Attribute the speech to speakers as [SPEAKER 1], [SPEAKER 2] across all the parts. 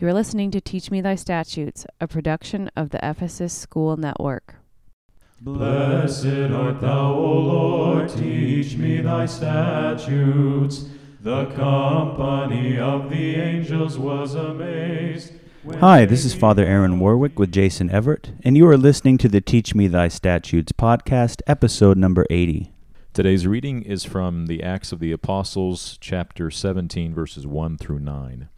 [SPEAKER 1] You're listening to Teach Me Thy Statutes, a production of the Ephesus School Network.
[SPEAKER 2] Blessed art thou, O Lord, teach me thy statutes. The company of the angels was amazed.
[SPEAKER 3] Hi, this is Father Aaron Warwick with Jason Everett, and you are listening to the Teach Me Thy Statutes podcast, episode number 80.
[SPEAKER 4] Today's reading is from the Acts of the Apostles, chapter 17, verses 1 through 9.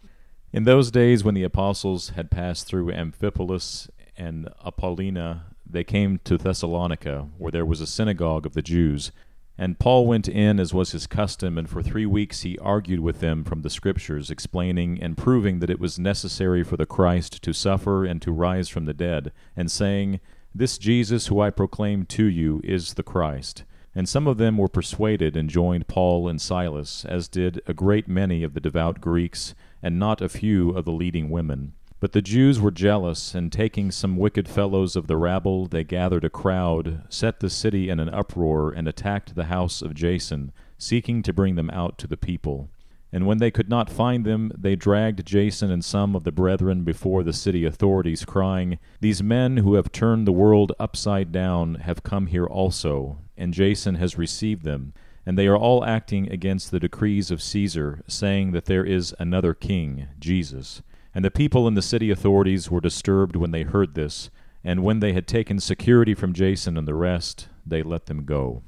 [SPEAKER 4] In those days, when the apostles had passed through Amphipolis and Apollonia, they came to Thessalonica, where there was a synagogue of the Jews. And Paul went in as was his custom, and for three weeks he argued with them from the Scriptures, explaining and proving that it was necessary for the Christ to suffer and to rise from the dead, and saying, This Jesus who I proclaim to you is the Christ. And some of them were persuaded and joined Paul and Silas, as did a great many of the devout Greeks and not a few of the leading women. But the Jews were jealous, and taking some wicked fellows of the rabble, they gathered a crowd, set the city in an uproar, and attacked the house of Jason, seeking to bring them out to the people. And when they could not find them, they dragged Jason and some of the brethren before the city authorities, crying, These men who have turned the world upside down have come here also, and Jason has received them and they are all acting against the decrees of Caesar, saying that there is another king, Jesus. And the people and the city authorities were disturbed when they heard this, and when they had taken security from Jason and the rest, they let them go.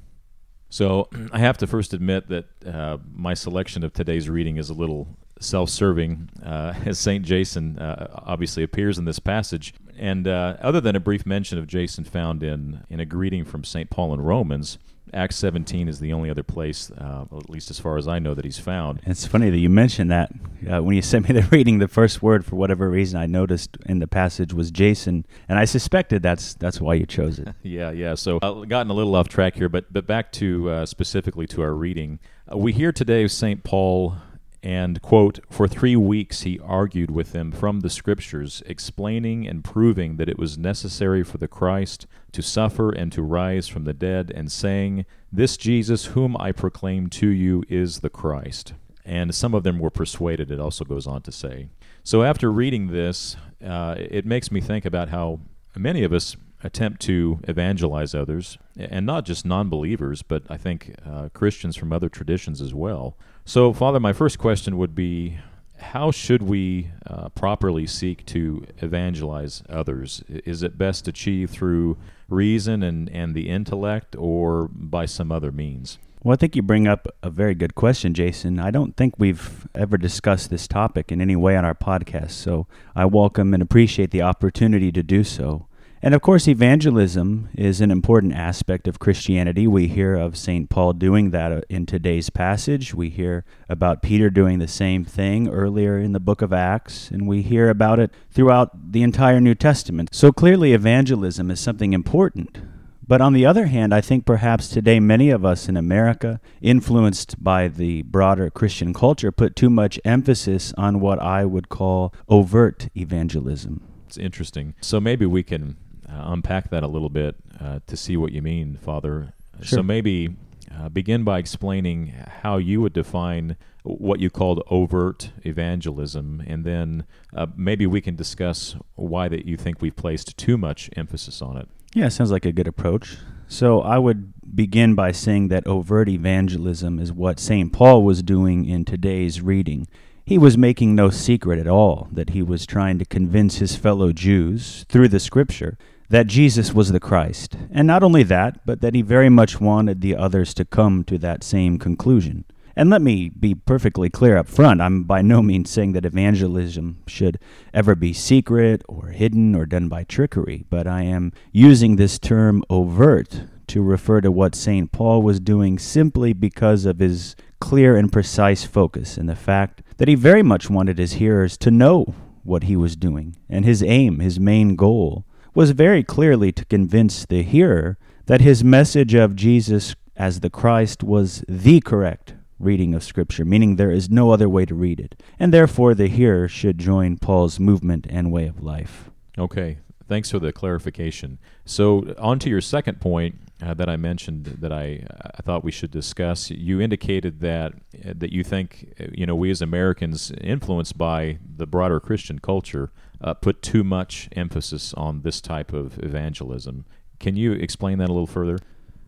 [SPEAKER 4] So I have to first admit that uh, my selection of today's reading is a little self serving, uh, as St. Jason uh, obviously appears in this passage. And uh, other than a brief mention of Jason found in, in a greeting from St. Paul in Romans, Acts 17 is the only other place, uh, at least as far as I know, that he's found.
[SPEAKER 3] It's funny that you mentioned that. Uh, when you sent me the reading, the first word, for whatever reason, I noticed in the passage was Jason, and I suspected that's that's why you chose it.
[SPEAKER 4] yeah, yeah. So I've uh, gotten a little off track here, but but back to uh, specifically to our reading. Uh, we hear today St. Paul and quote for 3 weeks he argued with them from the scriptures explaining and proving that it was necessary for the Christ to suffer and to rise from the dead and saying this Jesus whom I proclaim to you is the Christ and some of them were persuaded it also goes on to say so after reading this uh, it makes me think about how many of us attempt to evangelize others, and not just non believers, but I think uh, Christians from other traditions as well. So, Father, my first question would be how should we uh, properly seek to evangelize others? Is it best achieved through reason and, and the intellect or by some other means?
[SPEAKER 3] Well, I think you bring up a very good question, Jason. I don't think we've ever discussed this topic in any way on our podcast, so I welcome and appreciate the opportunity to do so. And of course, evangelism is an important aspect of Christianity. We hear of St. Paul doing that uh, in today's passage. We hear about Peter doing the same thing earlier in the book of Acts, and we hear about it throughout the entire New Testament. So clearly, evangelism is something important. But on the other hand, I think perhaps today many of us in America, influenced by the broader Christian culture, put too much emphasis on what I would call overt evangelism.
[SPEAKER 4] It's interesting. So maybe we can unpack that a little bit uh, to see what you mean, Father.
[SPEAKER 3] Sure.
[SPEAKER 4] So maybe uh, begin by explaining how you would define what you called overt evangelism, and then uh, maybe we can discuss why that you think we've placed too much emphasis on it.
[SPEAKER 3] Yeah, sounds like a good approach. So I would begin by saying that overt evangelism is what St. Paul was doing in today's reading. He was making no secret at all that he was trying to convince his fellow Jews through the scripture that Jesus was the Christ. And not only that, but that he very much wanted the others to come to that same conclusion. And let me be perfectly clear up front. I'm by no means saying that evangelism should ever be secret or hidden or done by trickery, but I am using this term overt to refer to what St. Paul was doing simply because of his clear and precise focus and the fact that he very much wanted his hearers to know what he was doing. And his aim, his main goal, was very clearly to convince the hearer that his message of Jesus as the Christ was the correct reading of Scripture, meaning there is no other way to read it. And therefore, the hearer should join Paul's movement and way of life.
[SPEAKER 4] Okay, thanks for the clarification. So, on to your second point, uh, that I mentioned that I I thought we should discuss. You indicated that uh, that you think uh, you know we as Americans, influenced by the broader Christian culture, uh, put too much emphasis on this type of evangelism. Can you explain that a little further?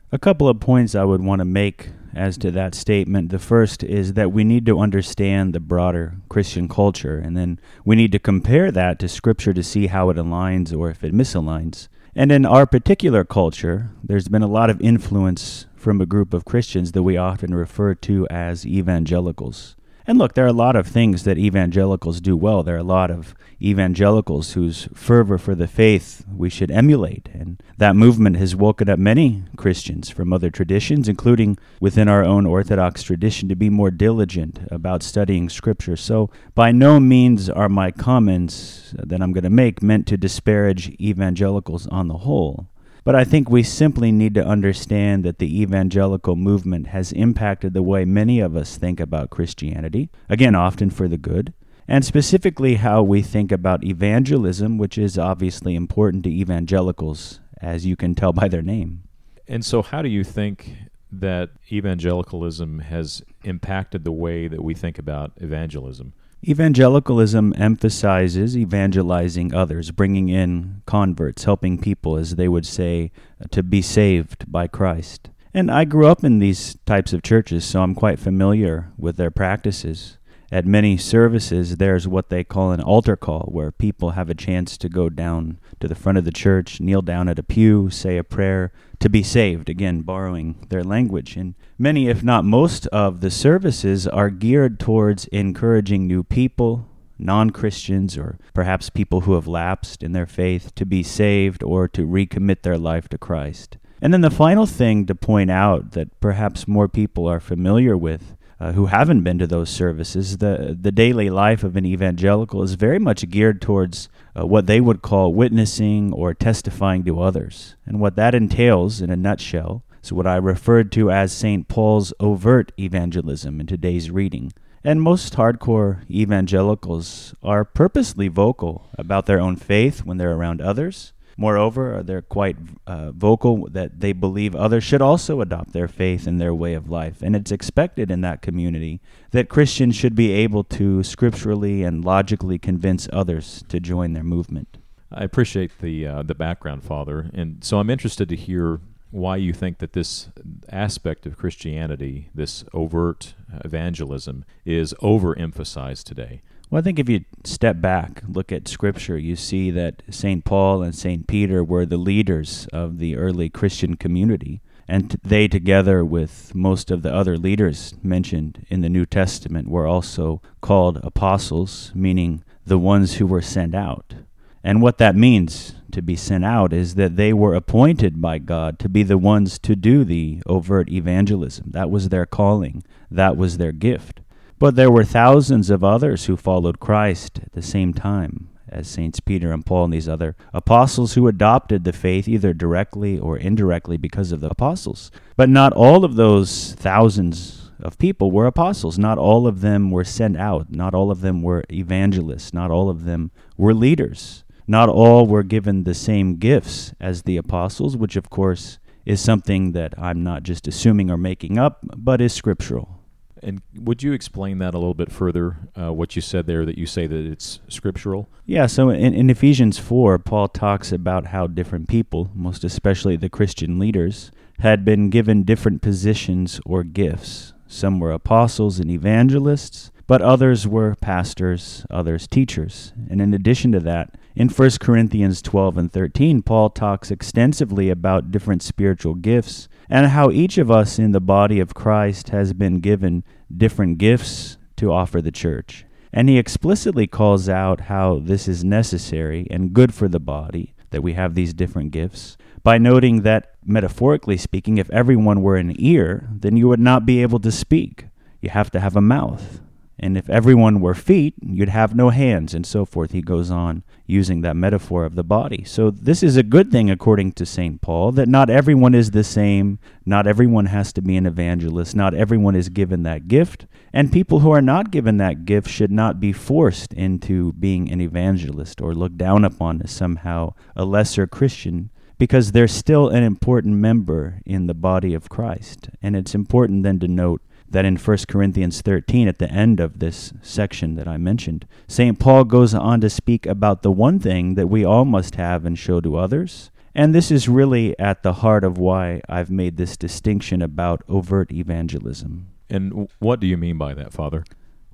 [SPEAKER 3] A couple of points I would want to make as to that statement. The first is that we need to understand the broader Christian culture, and then we need to compare that to Scripture to see how it aligns or if it misaligns. And in our particular culture, there's been a lot of influence from a group of Christians that we often refer to as evangelicals. And look, there are a lot of things that evangelicals do well. There are a lot of evangelicals whose fervor for the faith we should emulate. And that movement has woken up many Christians from other traditions, including within our own Orthodox tradition, to be more diligent about studying Scripture. So, by no means are my comments that I'm going to make meant to disparage evangelicals on the whole. But I think we simply need to understand that the evangelical movement has impacted the way many of us think about Christianity, again, often for the good, and specifically how we think about evangelism, which is obviously important to evangelicals, as you can tell by their name.
[SPEAKER 4] And so, how do you think that evangelicalism has impacted the way that we think about evangelism?
[SPEAKER 3] Evangelicalism emphasizes evangelizing others, bringing in converts, helping people, as they would say, to be saved by Christ. And I grew up in these types of churches, so I'm quite familiar with their practices. At many services, there's what they call an altar call, where people have a chance to go down to the front of the church, kneel down at a pew, say a prayer to be saved, again, borrowing their language. And many, if not most, of the services are geared towards encouraging new people, non Christians, or perhaps people who have lapsed in their faith, to be saved or to recommit their life to Christ. And then the final thing to point out that perhaps more people are familiar with uh, who haven't been to those services, the the daily life of an evangelical is very much geared towards uh, what they would call witnessing or testifying to others, and what that entails, in a nutshell, is what I referred to as St. Paul's overt evangelism in today's reading. And most hardcore evangelicals are purposely vocal about their own faith when they're around others Moreover, they're quite uh, vocal that they believe others should also adopt their faith and their way of life. And it's expected in that community that Christians should be able to scripturally and logically convince others to join their movement.
[SPEAKER 4] I appreciate the uh, the background, Father, and so I'm interested to hear why you think that this aspect of Christianity, this overt evangelism, is overemphasized today.
[SPEAKER 3] Well, I think if you step back, look at Scripture, you see that St. Paul and St. Peter were the leaders of the early Christian community. And they, together with most of the other leaders mentioned in the New Testament, were also called apostles, meaning the ones who were sent out. And what that means to be sent out is that they were appointed by God to be the ones to do the overt evangelism. That was their calling, that was their gift. But there were thousands of others who followed Christ at the same time as Saints Peter and Paul and these other apostles who adopted the faith either directly or indirectly because of the apostles. But not all of those thousands of people were apostles. Not all of them were sent out. Not all of them were evangelists. Not all of them were leaders. Not all were given the same gifts as the apostles, which of course is something that I'm not just assuming or making up, but is scriptural.
[SPEAKER 4] And would you explain that a little bit further? Uh, what you said there, that you say that it's scriptural.
[SPEAKER 3] Yeah. So in, in Ephesians four, Paul talks about how different people, most especially the Christian leaders, had been given different positions or gifts. Some were apostles and evangelists, but others were pastors, others teachers. And in addition to that, in 1 Corinthians 12 and 13, Paul talks extensively about different spiritual gifts and how each of us in the body of Christ has been given different gifts to offer the church. And he explicitly calls out how this is necessary and good for the body that we have these different gifts by noting that, metaphorically speaking, if everyone were an ear, then you would not be able to speak. You have to have a mouth. And if everyone were feet, you'd have no hands, and so forth. He goes on using that metaphor of the body. So, this is a good thing, according to St. Paul, that not everyone is the same. Not everyone has to be an evangelist. Not everyone is given that gift. And people who are not given that gift should not be forced into being an evangelist or looked down upon as somehow a lesser Christian because they're still an important member in the body of Christ. And it's important then to note that in 1 Corinthians 13, at the end of this section that I mentioned, St. Paul goes on to speak about the one thing that we all must have and show to others. And this is really at the heart of why I've made this distinction about overt evangelism.
[SPEAKER 4] And what do you mean by that, Father?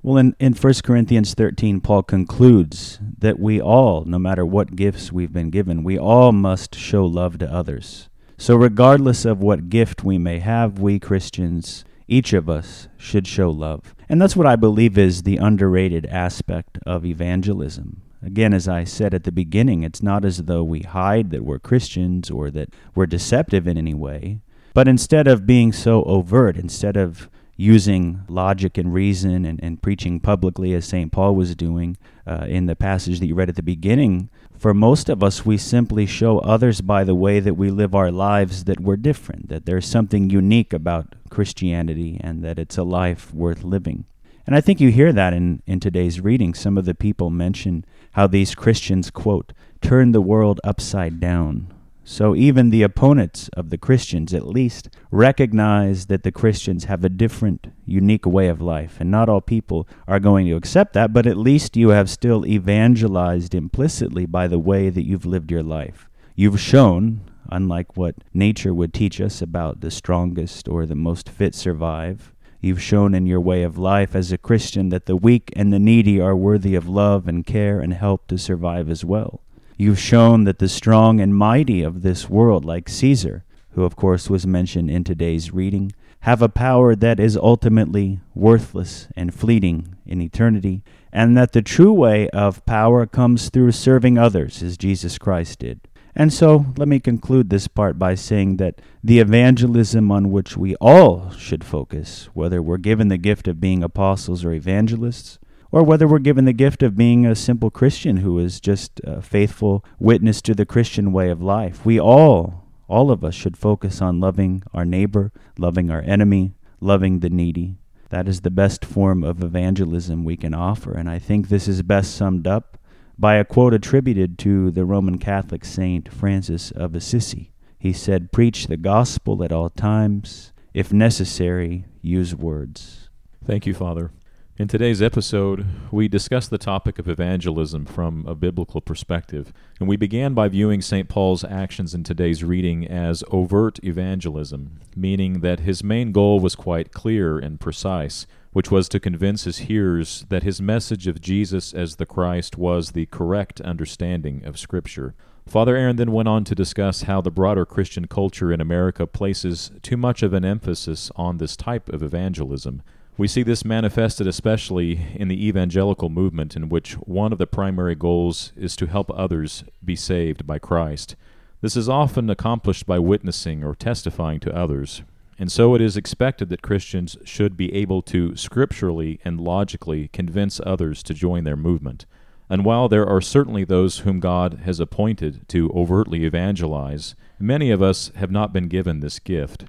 [SPEAKER 3] Well, in, in 1 Corinthians 13, Paul concludes that we all, no matter what gifts we've been given, we all must show love to others. So, regardless of what gift we may have, we Christians, each of us, should show love. And that's what I believe is the underrated aspect of evangelism. Again, as I said at the beginning, it's not as though we hide that we're Christians or that we're deceptive in any way. But instead of being so overt, instead of using logic and reason and, and preaching publicly as St. Paul was doing uh, in the passage that you read at the beginning, for most of us, we simply show others by the way that we live our lives that we're different, that there's something unique about Christianity and that it's a life worth living. And I think you hear that in, in today's reading. Some of the people mention how these Christians, quote, turn the world upside down, so even the opponents of the Christians at least recognize that the Christians have a different, unique way of life. And not all people are going to accept that, but at least you have still evangelized implicitly by the way that you've lived your life. You've shown, unlike what nature would teach us about the strongest or the most fit survive, you've shown in your way of life as a Christian that the weak and the needy are worthy of love and care and help to survive as well. You've shown that the strong and mighty of this world, like Caesar, who of course was mentioned in today's reading, have a power that is ultimately worthless and fleeting in eternity, and that the true way of power comes through serving others, as Jesus Christ did. And so, let me conclude this part by saying that the evangelism on which we all should focus, whether we're given the gift of being apostles or evangelists, or whether we're given the gift of being a simple Christian who is just a faithful witness to the Christian way of life. We all, all of us, should focus on loving our neighbor, loving our enemy, loving the needy. That is the best form of evangelism we can offer, and I think this is best summed up by a quote attributed to the Roman Catholic saint Francis of Assisi. He said, Preach the gospel at all times. If necessary, use words.
[SPEAKER 4] Thank you, Father. In today's episode, we discuss the topic of evangelism from a biblical perspective, and we began by viewing St. Paul's actions in today's reading as overt evangelism, meaning that his main goal was quite clear and precise, which was to convince his hearers that his message of Jesus as the Christ was the correct understanding of Scripture. Father Aaron then went on to discuss how the broader Christian culture in America places too much of an emphasis on this type of evangelism we see this manifested especially in the evangelical movement, in which one of the primary goals is to help others be saved by Christ. This is often accomplished by witnessing or testifying to others, and so it is expected that Christians should be able to scripturally and logically convince others to join their movement. And while there are certainly those whom God has appointed to overtly evangelize, many of us have not been given this gift.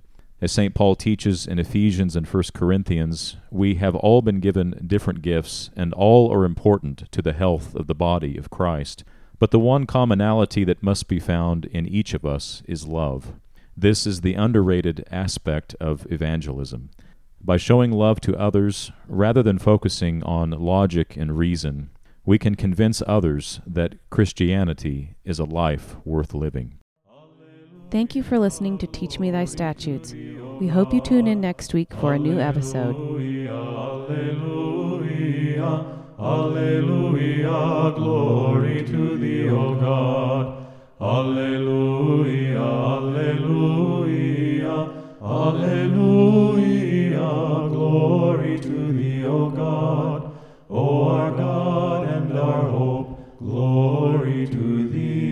[SPEAKER 4] As St. Paul teaches in Ephesians and 1 Corinthians, we have all been given different gifts, and all are important to the health of the body of Christ. But the one commonality that must be found in each of us is love. This is the underrated aspect of evangelism. By showing love to others, rather than focusing on logic and reason, we can convince others that Christianity is a life worth living.
[SPEAKER 1] Thank you for listening to Teach Me Thy Statutes. We hope you tune in next week for a new episode.
[SPEAKER 2] Alleluia, Alleluia, glory to thee, O God. Alleluia, Alleluia, Alleluia, glory to thee, O God. O our God and our hope, glory to thee.